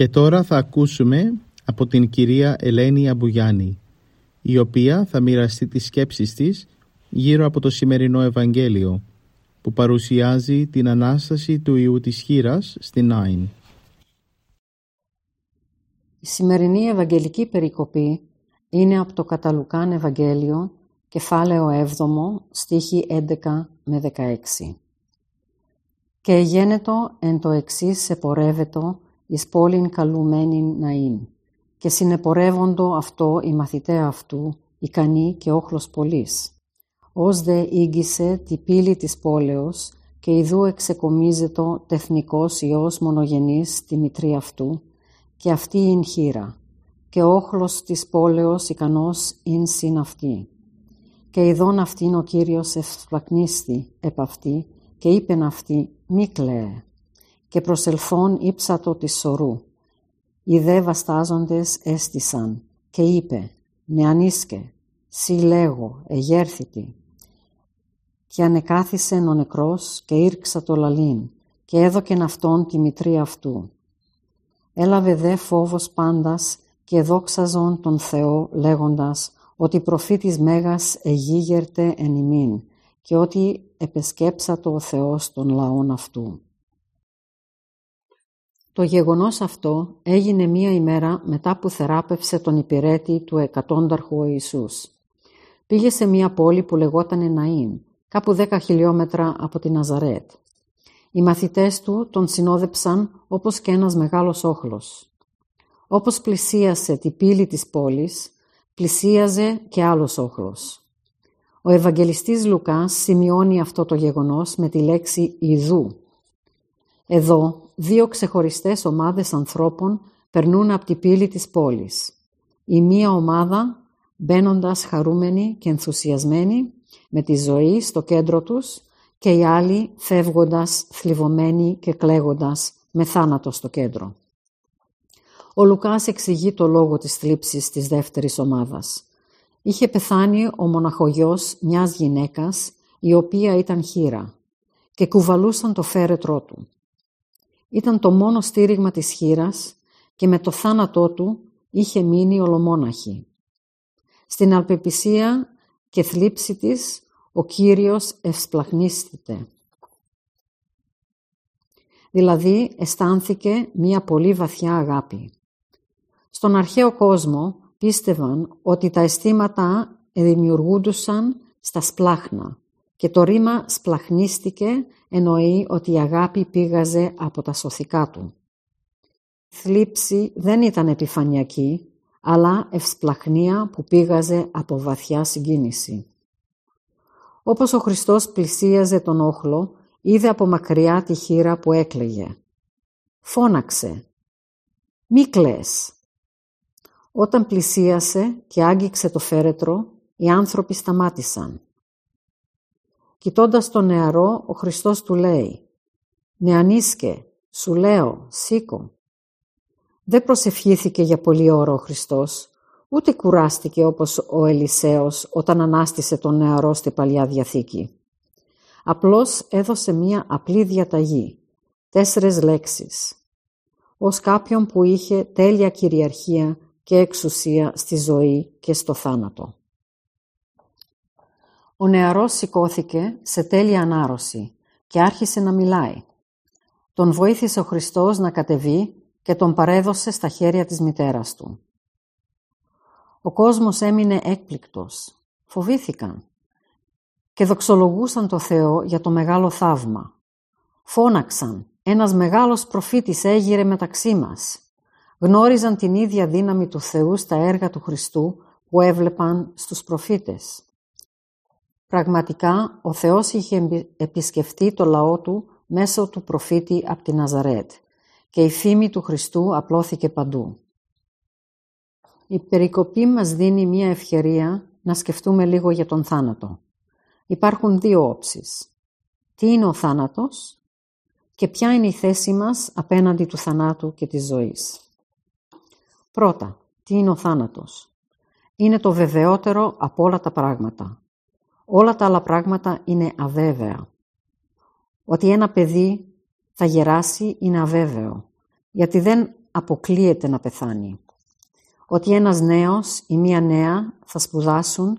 Και τώρα θα ακούσουμε από την κυρία Ελένη Αμπουγιάννη, η οποία θα μοιραστεί τις σκέψεις της γύρω από το σημερινό Ευαγγέλιο, που παρουσιάζει την Ανάσταση του Ιού της Χήρας στην Νάιν. Η σημερινή Ευαγγελική περικοπή είναι από το Καταλουκάν Ευαγγέλιο, κεφάλαιο 7, στίχη 11 με 16. «Και γένετο εν το εξής επορεύετο εις πόλην καλουμένην ναήν, και συνεπορεύοντο αυτό οι μαθητέ αυτού, ικανοί και όχλος πολλής. Ως δε ήγγισε τη πύλη της πόλεως, και ιδού εξεκομίζετο τεθνικός Υιός μονογενής τη μητρή αυτού, και αυτή ειν χείρα, και όχλος της πόλεως ικανός ειν συν αυτή. Και ειδών αυτήν ο Κύριος ευσπλακνίστη επ' αυτή, και είπεν αυτή, μη κλαίε και προσελθών ύψατο της σωρού. Οι δε βαστάζοντες έστησαν και είπε «Με ανίσκε, σι λέγω, εγέρθητη». Και ανεκάθισεν ο νεκρός και ήρξα το λαλήν και έδωκεν αυτόν τη μητρή αυτού. Έλαβε δε φόβος πάντας και δόξαζον τον Θεό λέγοντας ότι προφήτης Μέγας εγίγερτε εν ημίν και ότι επεσκέψατο ο Θεός των λαών αυτού. Το γεγονός αυτό έγινε μία ημέρα μετά που θεράπευσε τον υπηρέτη του εκατόνταρχου ο Ιησούς. Πήγε σε μία πόλη που λεγόταν Ναΐν, κάπου δέκα χιλιόμετρα από τη Ναζαρέτ. Οι μαθητές του τον συνόδεψαν όπως και ένας μεγάλος όχλος. Όπως πλησίασε τη πύλη της πόλης, πλησίαζε και άλλος όχλος. Ο Ευαγγελιστής Λουκάς σημειώνει αυτό το γεγονός με τη λέξη «ιδού». Εδώ δύο ξεχωριστές ομάδες ανθρώπων περνούν από την πύλη της πόλης. Η μία ομάδα μπαίνοντας χαρούμενοι και ενθουσιασμένοι με τη ζωή στο κέντρο τους και οι άλλοι φεύγοντας θλιβωμένοι και κλαίγοντας με θάνατο στο κέντρο. Ο Λουκάς εξηγεί το λόγο της θλίψης της δεύτερης ομάδας. Είχε πεθάνει ο μοναχογιός μιας γυναίκας η οποία ήταν χείρα και κουβαλούσαν το φέρετρό του. Ήταν το μόνο στήριγμα της χείρας και με το θάνατό του είχε μείνει ολομόναχη. Στην αλπεπισία και θλίψη της ο Κύριος ευσπλαχνίστηκε. Δηλαδή αισθάνθηκε μία πολύ βαθιά αγάπη. Στον αρχαίο κόσμο πίστευαν ότι τα αισθήματα δημιουργούντουσαν στα σπλάχνα και το ρήμα «σπλαχνίστηκε» εννοεί ότι η αγάπη πήγαζε από τα σωθικά του. Η θλίψη δεν ήταν επιφανειακή, αλλά ευσπλαχνία που πήγαζε από βαθιά συγκίνηση. Όπως ο Χριστός πλησίαζε τον όχλο, είδε από μακριά τη χείρα που έκλαιγε. Φώναξε «Μη κλαις». Όταν πλησίασε και άγγιξε το φέρετρο, οι άνθρωποι σταμάτησαν. Κοιτώντας τον νεαρό, ο Χριστός του λέει «Νεανίσκε, σου λέω, σήκω». Δεν προσευχήθηκε για πολύ ώρα ο Χριστός, ούτε κουράστηκε όπως ο Ελισέος όταν ανάστησε τον νεαρό στη Παλιά Διαθήκη. Απλώς έδωσε μία απλή διαταγή, τέσσερες λέξεις, ως κάποιον που είχε τέλεια κυριαρχία και εξουσία στη ζωή και στο θάνατο. Ο νεαρός σηκώθηκε σε τέλεια ανάρρωση και άρχισε να μιλάει. Τον βοήθησε ο Χριστός να κατεβεί και τον παρέδωσε στα χέρια της μητέρας του. Ο κόσμος έμεινε έκπληκτος. Φοβήθηκαν και δοξολογούσαν το Θεό για το μεγάλο θαύμα. Φώναξαν «Ένας μεγάλος προφήτης έγειρε μεταξύ μας». Γνώριζαν την ίδια δύναμη του Θεού στα έργα του Χριστού που έβλεπαν στους προφήτες. Πραγματικά, ο Θεός είχε επισκεφτεί το λαό του μέσω του προφήτη από την Ναζαρέτ και η φήμη του Χριστού απλώθηκε παντού. Η περικοπή μας δίνει μία ευκαιρία να σκεφτούμε λίγο για τον θάνατο. Υπάρχουν δύο όψεις. Τι είναι ο θάνατος και ποια είναι η θέση μας απέναντι του θανάτου και της ζωής. Πρώτα, τι είναι ο θάνατος. Είναι το βεβαιότερο από όλα τα πράγματα. Όλα τα άλλα πράγματα είναι αβέβαια. Ότι ένα παιδί θα γεράσει είναι αβέβαιο, γιατί δεν αποκλείεται να πεθάνει. Ότι ένας νέος ή μία νέα θα σπουδάσουν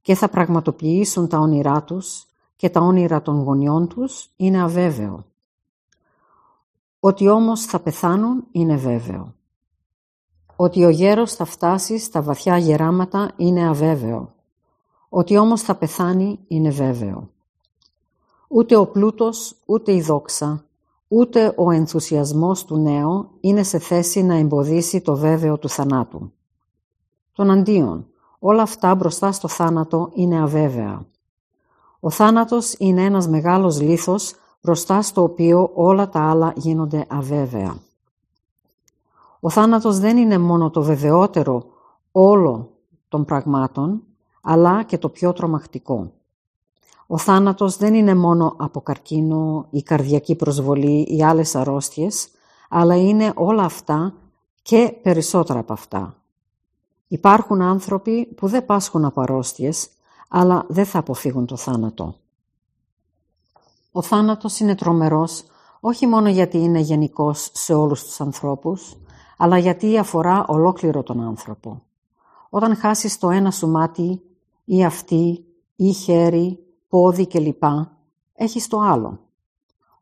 και θα πραγματοποιήσουν τα όνειρά τους και τα όνειρα των γονιών τους είναι αβέβαιο. Ότι όμως θα πεθάνουν είναι βέβαιο. Ότι ο γέρος θα φτάσει στα βαθιά γεράματα είναι αβέβαιο. Ότι όμως θα πεθάνει είναι βέβαιο. Ούτε ο πλούτος, ούτε η δόξα, ούτε ο ενθουσιασμός του νέου είναι σε θέση να εμποδίσει το βέβαιο του θανάτου. Τον αντίον, όλα αυτά μπροστά στο θάνατο είναι αβέβαια. Ο θάνατος είναι ένας μεγάλος λίθος μπροστά στο οποίο όλα τα άλλα γίνονται αβέβαια. Ο θάνατος δεν είναι μόνο το βεβαιότερο όλο των πραγμάτων, αλλά και το πιο τρομακτικό. Ο θάνατος δεν είναι μόνο από καρκίνο ή καρδιακή προσβολή ή άλλες αρρώστιες, αλλά είναι όλα αυτά και περισσότερα από αυτά. Υπάρχουν άνθρωποι που δεν πάσχουν από αρρώστιες, αλλά δεν θα αποφύγουν το θάνατο. Ο θάνατος είναι τρομερός, όχι μόνο γιατί είναι γενικός σε όλους τους ανθρώπους, αλλά γιατί αφορά ολόκληρο τον άνθρωπο. Όταν χάσεις το ένα σου μάτι ή αυτή ή χέρι, πόδι κλπ. Έχεις το άλλο.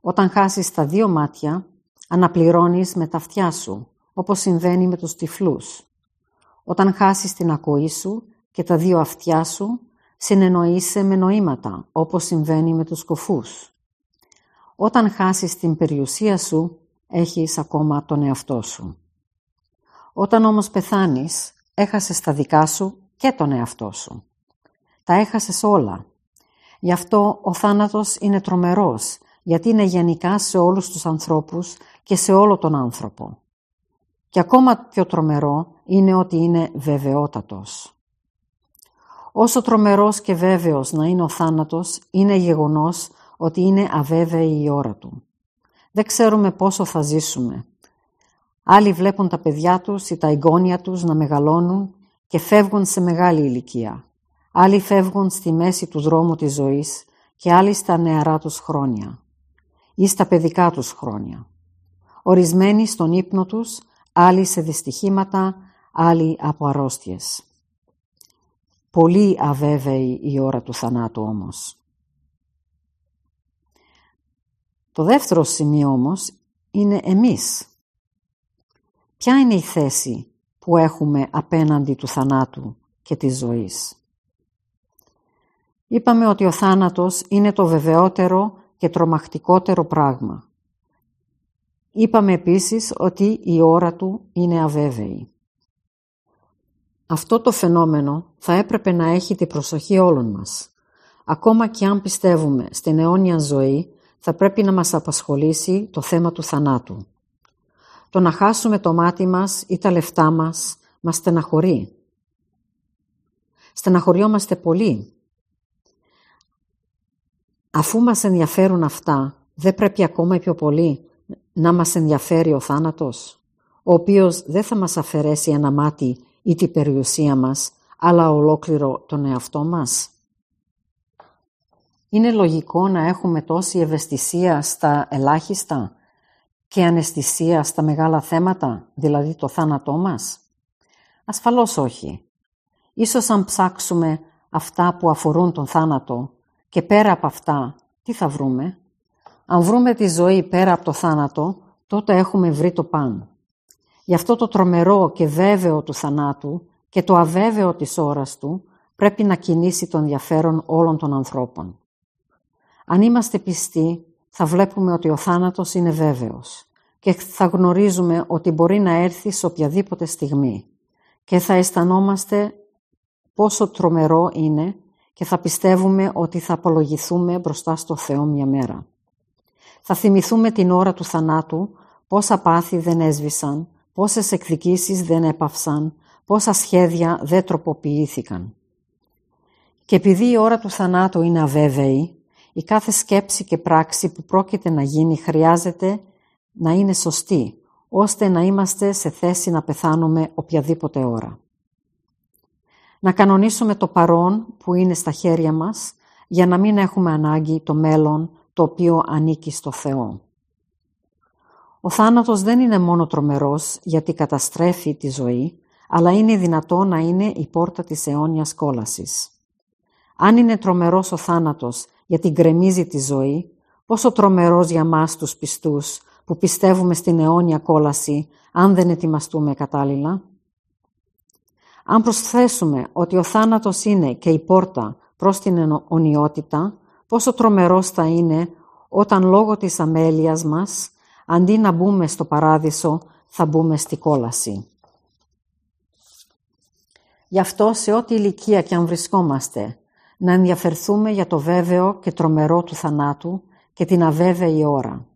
Όταν χάσεις τα δύο μάτια, αναπληρώνεις με τα αυτιά σου, όπως συμβαίνει με τους τυφλούς. Όταν χάσεις την ακοή σου και τα δύο αυτιά σου, συνεννοείσαι με νοήματα, όπως συμβαίνει με τους κοφούς. Όταν χάσεις την περιουσία σου, έχεις ακόμα τον εαυτό σου. Όταν όμως πεθάνεις, έχασες τα δικά σου και τον εαυτό σου. Τα έχασες όλα. Γι' αυτό ο θάνατος είναι τρομερός, γιατί είναι γενικά σε όλους τους ανθρώπους και σε όλο τον άνθρωπο. Και ακόμα πιο τρομερό είναι ότι είναι βεβαιότατος. Όσο τρομερός και βέβαιος να είναι ο θάνατος, είναι γεγονός ότι είναι αβέβαιη η ώρα του. Δεν ξέρουμε πόσο θα ζήσουμε. Άλλοι βλέπουν τα παιδιά τους ή τα εγγόνια τους να μεγαλώνουν και φεύγουν σε μεγάλη ηλικία. Άλλοι φεύγουν στη μέση του δρόμου της ζωής και άλλοι στα νεαρά τους χρόνια ή στα παιδικά τους χρόνια. Ορισμένοι στον ύπνο τους, άλλοι σε δυστυχήματα, άλλοι από αρρώστιες. Πολύ αβέβαιη η ώρα του θανάτου όμως. Το δεύτερο σημείο όμως είναι εμείς. Ποια είναι η θέση που έχουμε απέναντι του θανάτου και της ζωής; Είπαμε ότι ο θάνατος είναι το βεβαιότερο και τρομακτικότερο πράγμα. Είπαμε επίσης ότι η ώρα του είναι αβέβαιη. Αυτό το φαινόμενο θα έπρεπε να έχει την προσοχή όλων μας. Ακόμα και αν πιστεύουμε στην αιώνια ζωή, θα πρέπει να μας απασχολήσει το θέμα του θανάτου. Το να χάσουμε το μάτι μας ή τα λεφτά μας μας στεναχωρεί. Στεναχωριόμαστε πολύ. Αφού μας ενδιαφέρουν αυτά, δεν πρέπει ακόμα πιο πολύ να μας ενδιαφέρει ο θάνατος, ο οποίος δεν θα μας αφαιρέσει ένα μάτι ή την περιουσία μας, αλλά ολόκληρο τον εαυτό μας. Είναι λογικό να έχουμε τόση ευαισθησία στα ελάχιστα και αναισθησία στα μεγάλα θέματα, δηλαδή το θάνατό μας; Ασφαλώς όχι. Ίσως αν ψάξουμε αυτά που αφορούν τον θάνατο και πέρα από αυτά, τι θα βρούμε; Αν βρούμε τη ζωή πέρα από το θάνατο, τότε έχουμε βρει το παν. Γι' αυτό το τρομερό και βέβαιο του θανάτου και το αβέβαιο της ώρας του πρέπει να κινήσει τον ενδιαφέρον όλων των ανθρώπων. Αν είμαστε πιστοί, θα βλέπουμε ότι ο θάνατος είναι βέβαιος και θα γνωρίζουμε ότι μπορεί να έρθει σε οποιαδήποτε στιγμή και θα αισθανόμαστε πόσο τρομερό είναι και θα πιστεύουμε ότι θα απολογηθούμε μπροστά στο Θεό μια μέρα. Θα θυμηθούμε την ώρα του θανάτου, πόσα πάθη δεν έσβησαν, πόσες εκδικήσεις δεν έπαυσαν, πόσα σχέδια δεν τροποποιήθηκαν. Και επειδή η ώρα του θανάτου είναι αβέβαιη, η κάθε σκέψη και πράξη που πρόκειται να γίνει χρειάζεται να είναι σωστή, ώστε να είμαστε σε θέση να πεθάνουμε οποιαδήποτε ώρα. Να κανονίσουμε το παρόν που είναι στα χέρια μας, για να μην έχουμε ανάγκη το μέλλον το οποίο ανήκει στο Θεό. Ο θάνατος δεν είναι μόνο τρομερός γιατί καταστρέφει τη ζωή, αλλά είναι δυνατό να είναι η πόρτα της αιώνιας κόλασης. Αν είναι τρομερός ο θάνατος γιατί γκρεμίζει τη ζωή, πόσο τρομερός για μας τους πιστούς που πιστεύουμε στην αιώνια κόλαση αν δεν ετοιμαστούμε κατάλληλα; Αν προσθέσουμε ότι ο θάνατος είναι και η πόρτα προς την αιωνιότητα, πόσο τρομερός θα είναι όταν λόγω της αμέλειας μας, αντί να μπούμε στο παράδεισο, θα μπούμε στη κόλαση. Γι' αυτό σε ό,τι ηλικία και αν βρισκόμαστε, να ενδιαφερθούμε για το βέβαιο και τρομερό του θανάτου και την αβέβαιη ώρα,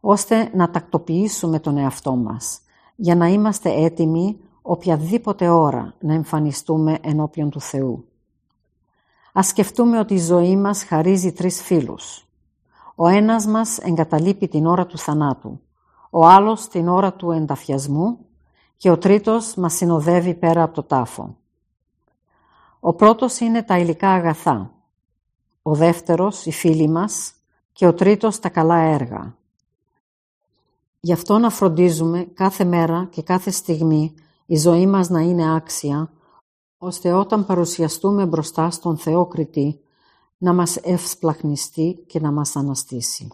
ώστε να τακτοποιήσουμε τον εαυτό μας, για να είμαστε έτοιμοι οποιαδήποτε ώρα να εμφανιστούμε ενώπιον του Θεού. Ας σκεφτούμε ότι η ζωή μας χαρίζει τρεις φίλους. Ο ένας μας εγκαταλείπει την ώρα του θανάτου, ο άλλος την ώρα του ενταφιασμού και ο τρίτος μας συνοδεύει πέρα από το τάφο. Ο πρώτος είναι τα υλικά αγαθά, ο δεύτερος οι φίλοι μας και ο τρίτος τα καλά έργα. Γι' αυτό να φροντίζουμε κάθε μέρα και κάθε στιγμή η ζωή μας να είναι άξια, ώστε όταν παρουσιαστούμε μπροστά στον Θεό Κριτή, να μας ευσπλαχνιστεί και να μας αναστήσει.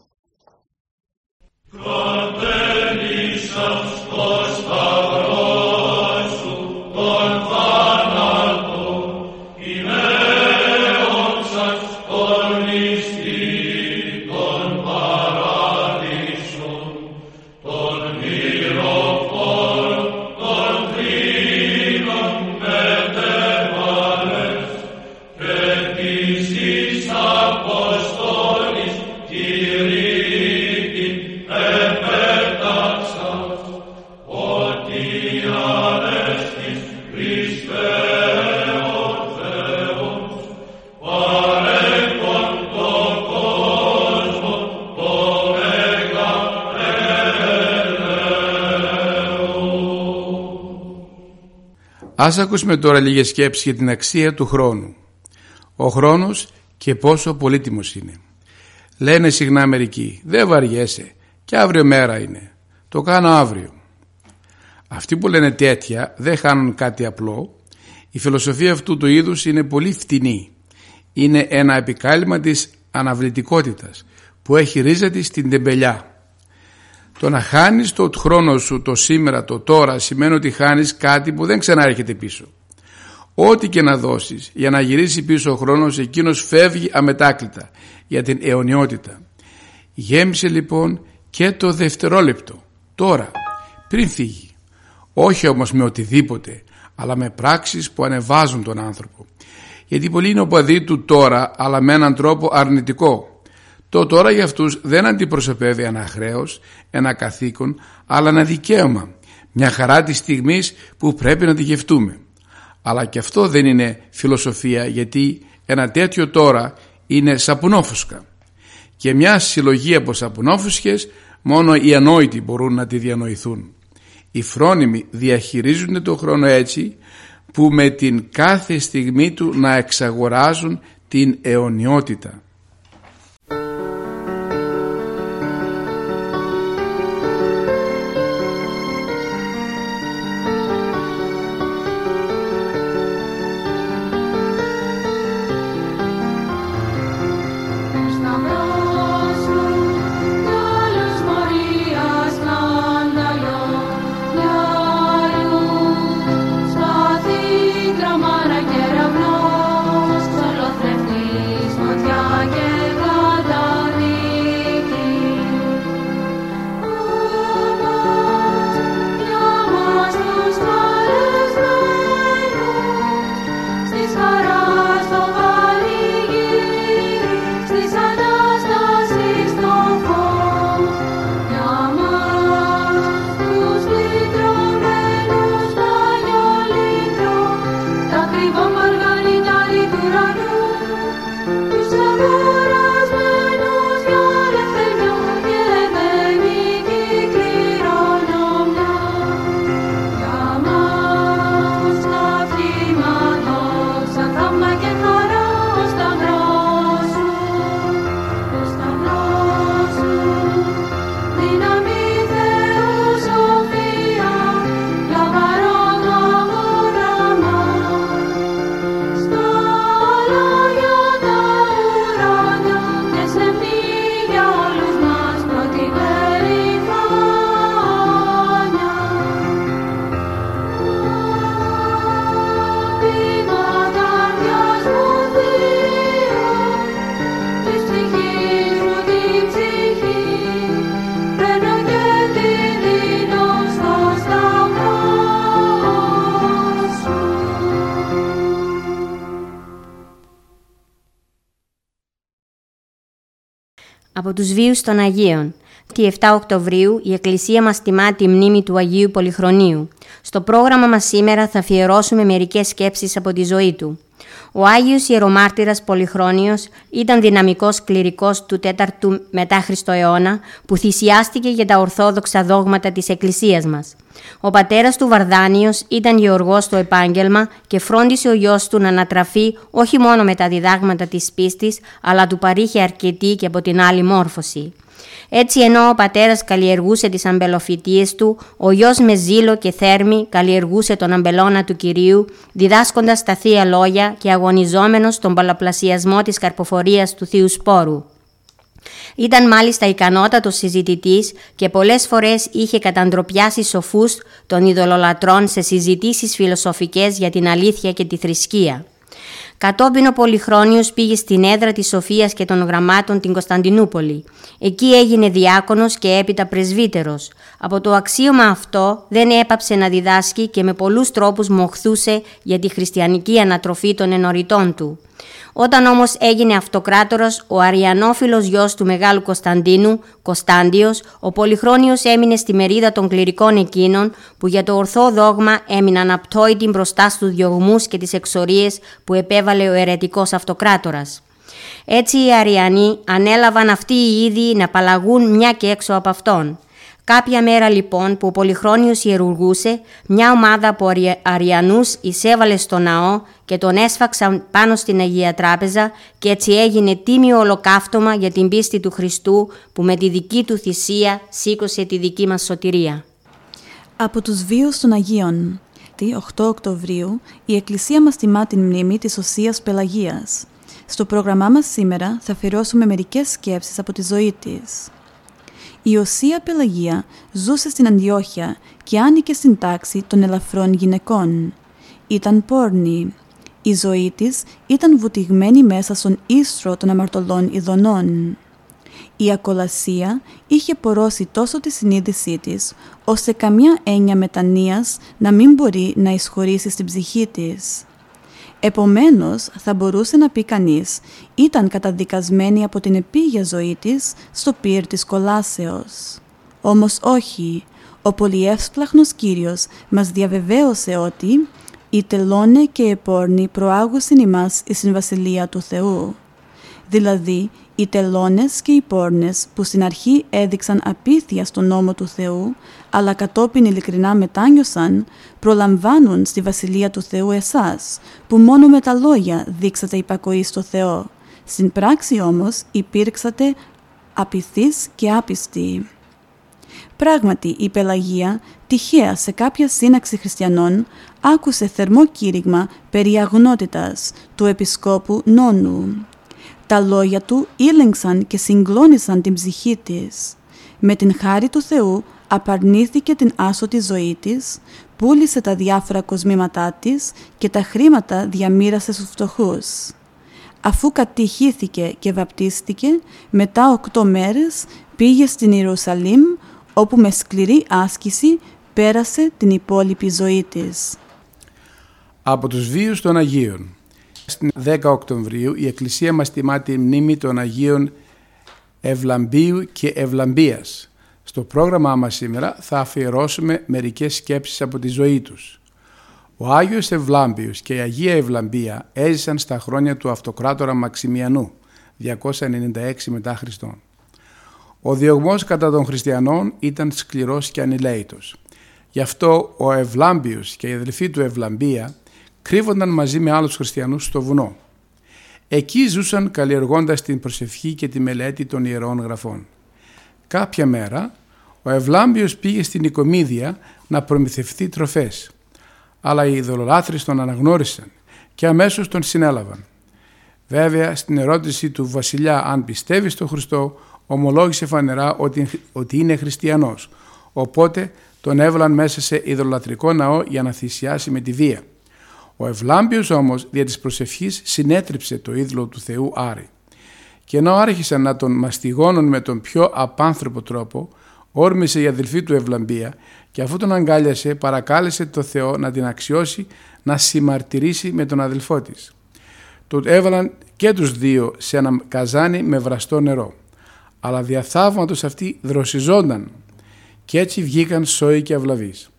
Ας ακούσουμε τώρα λίγες σκέψεις για την αξία του χρόνου. Ο χρόνος και πόσο πολύτιμος είναι. Λένε συχνά μερικοί, δεν βαριέσαι και αύριο μέρα είναι. Το κάνω αύριο. Αυτοί που λένε τέτοια δεν χάνουν κάτι απλό. Η φιλοσοφία αυτού του είδους είναι πολύ φτηνή. Είναι ένα επικάλυμα της αναβλητικότητας που έχει ρίζα της στην τεμπελιά. Το να χάνεις το χρόνο σου το σήμερα, το τώρα σημαίνει ότι χάνεις κάτι που δεν ξανάρχεται πίσω. Ό,τι και να δώσεις για να γυρίσεις πίσω ο χρόνος εκείνος φεύγει αμετάκλητα για την αιωνιότητα. Γέμισε λοιπόν και το δευτερόλεπτο, τώρα, πριν φύγει. Όχι όμως με οτιδήποτε, αλλά με πράξεις που ανεβάζουν τον άνθρωπο. Γιατί πολλοί είναι οπαδοί του τώρα, αλλά με έναν τρόπο αρνητικό. Το τώρα για αυτούς δεν αντιπροσωπεύει ένα χρέος, ένα καθήκον, αλλά ένα δικαίωμα. Μια χαρά της στιγμής που πρέπει να τη γευτούμε. Αλλά και αυτό δεν είναι φιλοσοφία γιατί ένα τέτοιο τώρα είναι σαπουνόφουσκα. Και μια συλλογή από σαπουνόφουσκες μόνο οι ανόητοι μπορούν να τη διανοηθούν. Οι φρόνιμοι διαχειρίζονται το χρόνο έτσι που με την κάθε στιγμή του να εξαγοράζουν την αιωνιότητα. Από τους βίους των Αγίων. Τη 7 Οκτωβρίου η Εκκλησία μας τιμά τη μνήμη του Αγίου Πολυχρονίου. Στο πρόγραμμα μας σήμερα θα αφιερώσουμε μερικές σκέψεις από τη ζωή του. Ο Άγιος Ιερομάρτυρας Πολυχρόνιος ήταν δυναμικός κληρικός του 4ου μετά Χριστό αιώνα που θυσιάστηκε για τα ορθόδοξα δόγματα της Εκκλησίας μας. Ο πατέρας του Βαρδάνιος ήταν γεωργός στο επάγγελμα και φρόντισε ο γιος του να ανατραφεί όχι μόνο με τα διδάγματα της πίστης, αλλά του παρήχε αρκετή και από την άλλη μόρφωση. Έτσι ενώ ο πατέρας καλλιεργούσε τις αμπελοφυτίες του, ο γιος με ζήλο και θέρμη καλλιεργούσε τον αμπελώνα του Κυρίου, διδάσκοντας τα Θεία Λόγια και αγωνιζόμενος τον πολλαπλασιασμό της καρποφορίας του Θείου Σπόρου. Ήταν μάλιστα ικανότατος συζητητής και πολλές φορές είχε καταντροπιάσει σοφούς των ειδωλολατρών σε συζητήσεις φιλοσοφικές για την αλήθεια και τη θρησκεία. Κατόπιν ο Πολυχρόνιος πήγε στην έδρα της Σοφίας και των Γραμμάτων την Κωνσταντινούπολη. Εκεί έγινε διάκονος και έπειτα πρεσβύτερος. Από το αξίωμα αυτό δεν έπαψε να διδάσκει και με πολλούς τρόπους μοχθούσε για τη χριστιανική ανατροφή των ενωριτών του. Όταν όμως έγινε αυτοκράτορας, ο αριανόφιλος γιος του Μεγάλου Κωνσταντίνου, Κωνσταντιος, ο Πολυχρόνιος έμεινε στη μερίδα των κληρικών εκείνων που για το ορθό δόγμα έμειναν απτόητοι μπροστά στους διωγμούς και τις εξορίες που επέβαλε ο αιρετικός αυτοκράτορας. Έτσι οι Αριανοί ανέλαβαν αυτοί οι ίδιοι να απαλλαγούν μια και έξω από αυτόν. Κάποια μέρα λοιπόν που ο Πολυχρόνιος ιερουργούσε, μια ομάδα από Αριανούς εισέβαλε στο ναό και τον έσφαξαν πάνω στην Αγία Τράπεζα και έτσι έγινε τίμιο ολοκαύτωμα για την πίστη του Χριστού που με τη δική του θυσία σήκωσε τη δική μας σωτηρία. Από τους βίους των Αγίων. Τη 8 Οκτωβρίου η Εκκλησία μας τιμά την μνήμη της Οσίας Πελαγίας. Στο πρόγραμμά μας σήμερα θα αφιερώσουμε μερικές σκέψεις από τη ζωή της. Η Οσία Πελαγία ζούσε στην Αντιόχεια και άνοικε στην τάξη των ελαφρών γυναικών. Ήταν πόρνη. Η ζωή της ήταν βουτυγμένη μέσα στον ίστρο των αμαρτωλών ειδονών. Η ακολασία είχε πορώσει τόσο τη συνείδησή της, ώστε καμιά έννοια μετανοίας να μην μπορεί να εισχωρήσει στην ψυχή της. Επομένως, θα μπορούσε να πει κανείς, ήταν καταδικασμένη από την επίγεια ζωή της στο πύρ της κολάσεως. Όμως όχι, ο πολυεύσπλαχνος Κύριος μας διαβεβαίωσε ότι «Η τελώνε και η πόρνη προάγουσιν ημάς εις Βασιλεία του Θεού». Δηλαδή, οι τελώνες και οι πόρνες που στην αρχή έδειξαν απίθεια στον νόμο του Θεού, αλλά κατόπιν ειλικρινά μετάνιωσαν, προλαμβάνουν στη Βασιλεία του Θεού εσάς, που μόνο με τα λόγια δείξατε υπακοή στο Θεό. Στην πράξη όμως υπήρξατε απειθείς και άπιστοι. Πράγματι, η Πελαγία, τυχαία σε κάποια σύναξη χριστιανών, άκουσε θερμό κήρυγμα περί αγνότητας του επισκόπου Νόνου. Τα λόγια του ήλεγξαν και συγκλώνησαν την ψυχή της. Με την χάρη του Θεού απαρνήθηκε την άσωτη ζωή της, πούλησε τα διάφορα κοσμήματά της και τα χρήματα διαμήρασε στους φτωχούς. Αφού κατηχήθηκε και βαπτίστηκε, μετά οκτώ μέρες πήγε στην Ιερουσαλήμ, όπου με σκληρή άσκηση πέρασε την υπόλοιπη ζωή της. Από τους βίους των Αγίων στην 10 Οκτωβρίου η Εκκλησία μας τιμά τη μνήμη των Αγίων Ευλαμπίου και Ευλαμπίας. Στο πρόγραμμά μας σήμερα θα αφιερώσουμε μερικές σκέψεις από τη ζωή τους. Ο Άγιος Ευλάμπιος και η Αγία Ευλαμπία έζησαν στα χρόνια του αυτοκράτορα Μαξιμιανού, 296 μετά Χριστόν. Ο διωγμός κατά των χριστιανών ήταν σκληρός και ανηλαίητος. Γι' αυτό ο Ευλάμπιος και η αδελφή του Ευλαμπία κρύβονταν μαζί με άλλους χριστιανούς στο βουνό. Εκεί ζούσαν καλλιεργώντας την προσευχή και τη μελέτη των Ιερών Γραφών. Κάποια μέρα ο Ευλάμπιος πήγε στην Οικομίδια να προμηθευτεί τροφές. Αλλά οι ειδωλολάθρες τον αναγνώρισαν και αμέσως τον συνέλαβαν. Βέβαια, στην ερώτηση του βασιλιά αν πιστεύει στον Χριστό, ομολόγησε φανερά ότι, ότι είναι χριστιανός. Οπότε τον έβαλαν μέσα σε ειδωλατρικό ναό για να θυσιάσει με τη βία. Ο Ευλάμπιος όμως δια της προσευχής συνέτριψε το είδωλο του Θεού Άρη. Και ενώ άρχισαν να τον μαστιγώνουν με τον πιο απάνθρωπο τρόπο, όρμησε η αδελφή του Ευλαμπία και αφού τον αγκάλιασε παρακάλεσε το Θεό να την αξιώσει να συμμαρτυρήσει με τον αδελφό της. Του έβαλαν και τους δύο σε ένα καζάνι με βραστό νερό. αλλά διαθαύματος αυτοί δροσιζόνταν και έτσι βγήκαν σόοι και αυλαβείς.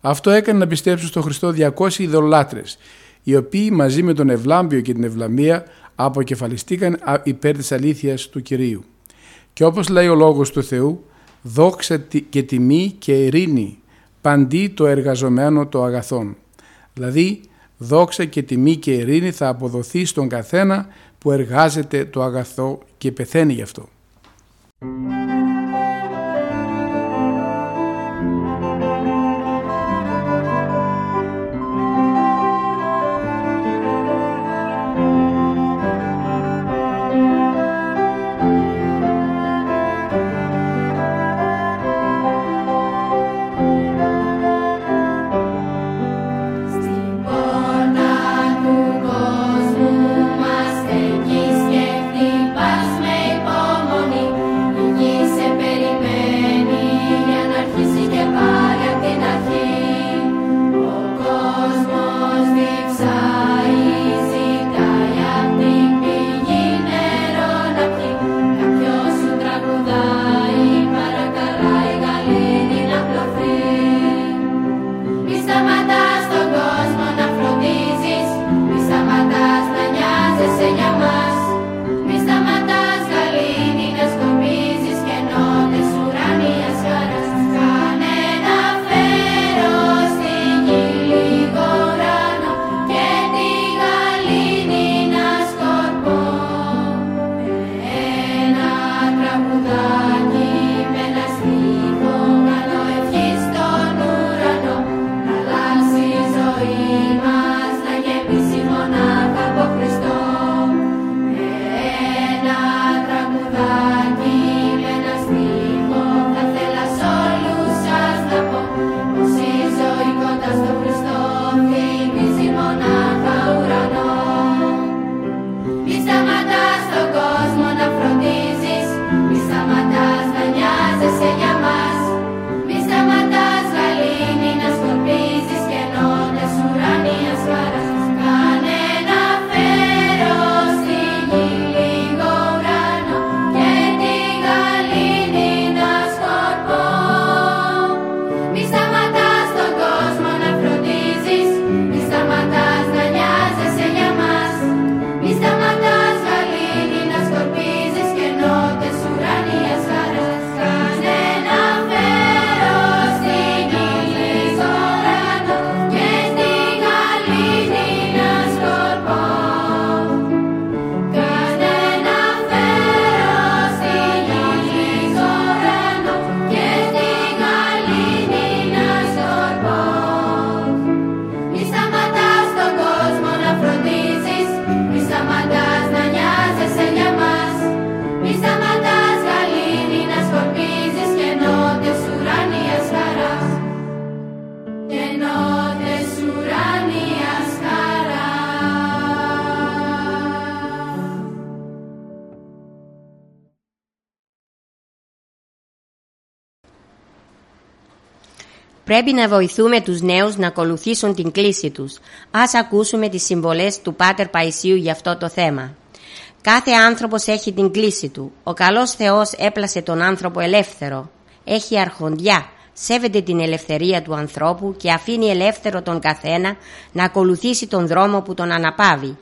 Αυτό έκανε να πιστέψουν στον Χριστό 200 ειδωλάτρες, οι οποίοι μαζί με τον Ευλάμπιο και την Ευλαμία αποκεφαλιστήκαν υπέρ της αλήθειας του Κυρίου. Και όπως λέει ο Λόγος του Θεού, δόξα και τιμή και ειρήνη παντί το εργαζομένο το αγαθόν. Δηλαδή, δόξα και τιμή και ειρήνη θα αποδοθεί στον καθένα που εργάζεται το αγαθό και πεθαίνει γι' αυτό. Πρέπει να βοηθούμε τους νέους να ακολουθήσουν την κλίση τους. Ας ακούσουμε τις συμβολές του Πάτερ Παϊσίου για αυτό το θέμα. Κάθε άνθρωπος έχει την κλίση του. Ο καλός Θεός έπλασε τον άνθρωπο ελεύθερο. Έχει αρχοντιά, σέβεται την ελευθερία του ανθρώπου και αφήνει ελεύθερο τον καθένα να ακολουθήσει τον δρόμο που τον αναπάβει.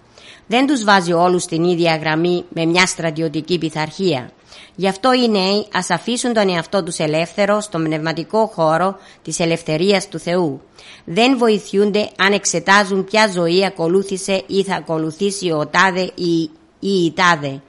Δεν τους βάζει όλους στην ίδια γραμμή με μια στρατιωτική πειθαρχία. Γι' αυτό οι νέοι ας αφήσουν τον εαυτό τους ελεύθερο στον πνευματικό χώρο της ελευθερίας του Θεού. Δεν βοηθούνται αν εξετάζουν ποια ζωή ακολούθησε ή θα ακολουθήσει ο τάδε ή, ή η τάδε.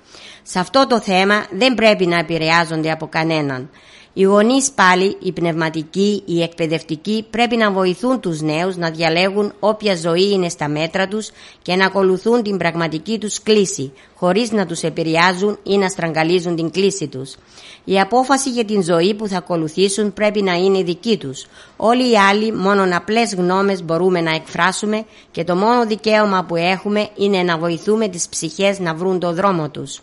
Σε αυτό το θέμα δεν πρέπει να επηρεάζονται από κανέναν. Οι γονείς πάλι, οι πνευματικοί, οι εκπαιδευτικοί πρέπει να βοηθούν τους νέους να διαλέγουν όποια ζωή είναι στα μέτρα τους και να ακολουθούν την πραγματική τους κλίση, χωρίς να τους επηρεάζουν ή να στραγγαλίζουν την κλίση τους. Η απόφαση για την ζωή που θα ακολουθήσουν πρέπει να είναι δική τους. Όλοι οι άλλοι μόνο απλές γνώμες μπορούμε να εκφράσουμε και το μόνο δικαίωμα που έχουμε είναι να βοηθούμε τις ψυχές να βρουν το δρόμο τους.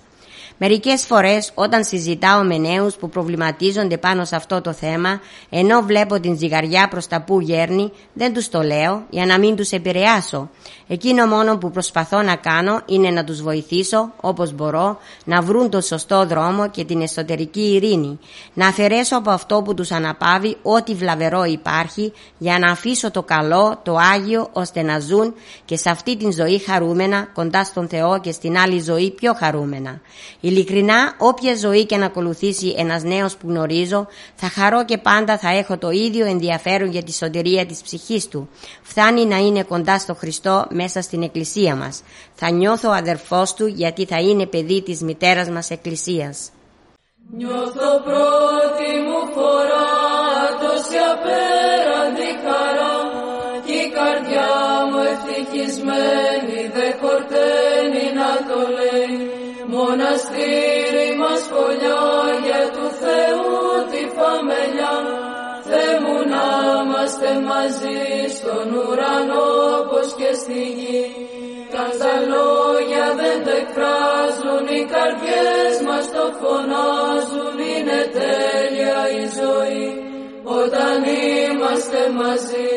Μερικές φορές όταν συζητάω με νέους που προβληματίζονται πάνω σε αυτό το θέμα, ενώ βλέπω την ζυγαριά προς τα που γέρνει, δεν τους το λέω για να μην τους επηρεάσω. Εκείνο μόνο που προσπαθώ να κάνω είναι να τους βοηθήσω όπως μπορώ να βρουν το σωστό δρόμο και την εσωτερική ειρήνη. Να αφαιρέσω από αυτό που τους αναπάβει ό,τι βλαβερό υπάρχει για να αφήσω το καλό, το Άγιο ώστε να ζουν και σε αυτή την ζωή χαρούμενα κοντά στον Θεό και στην άλλη ζωή πιο χαρούμενα. Ειλικρινά, όποια ζωή και να ακολουθήσει ένας νέος που γνωρίζω, θα χαρώ και πάντα θα έχω το ίδιο ενδιαφέρον για τη σωτηρία της ψυχής του. Φτάνει να είναι κοντά στο Χριστό μέσα στην Εκκλησία μας. Θα νιώθω αδερφός του γιατί θα είναι παιδί της μητέρας μας Εκκλησίας. Νιώθω πρώτη μου φορά τόση απέραντη είμαστε μαζί στον ουρανό όπως και στη γη. Καν τα λόγια δεν το εκφράζουν οι καρδιές μας το φωνάζουν. Είναι τέλεια η ζωή όταν είμαστε μαζί.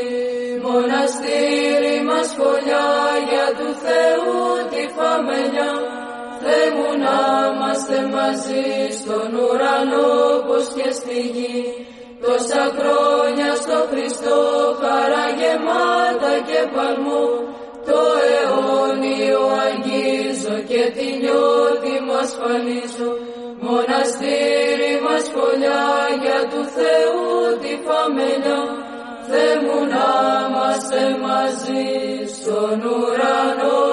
Μοναστήρι μας για του Θεού τη φαμελιά. Θεέ μου να είμαστε μαζί στον ουρανό πως και στη γη τόσα χρόνια στο Χριστό χαρά γεμάτα και παλμό. Το αιώνιο αγγίζω και τη νιώτη μου ασφαλίζω μοναστήρι μας φωλιά για του Θεού τη φαμελιά Θεέ μου να είμαστε μαζί στον ουρανό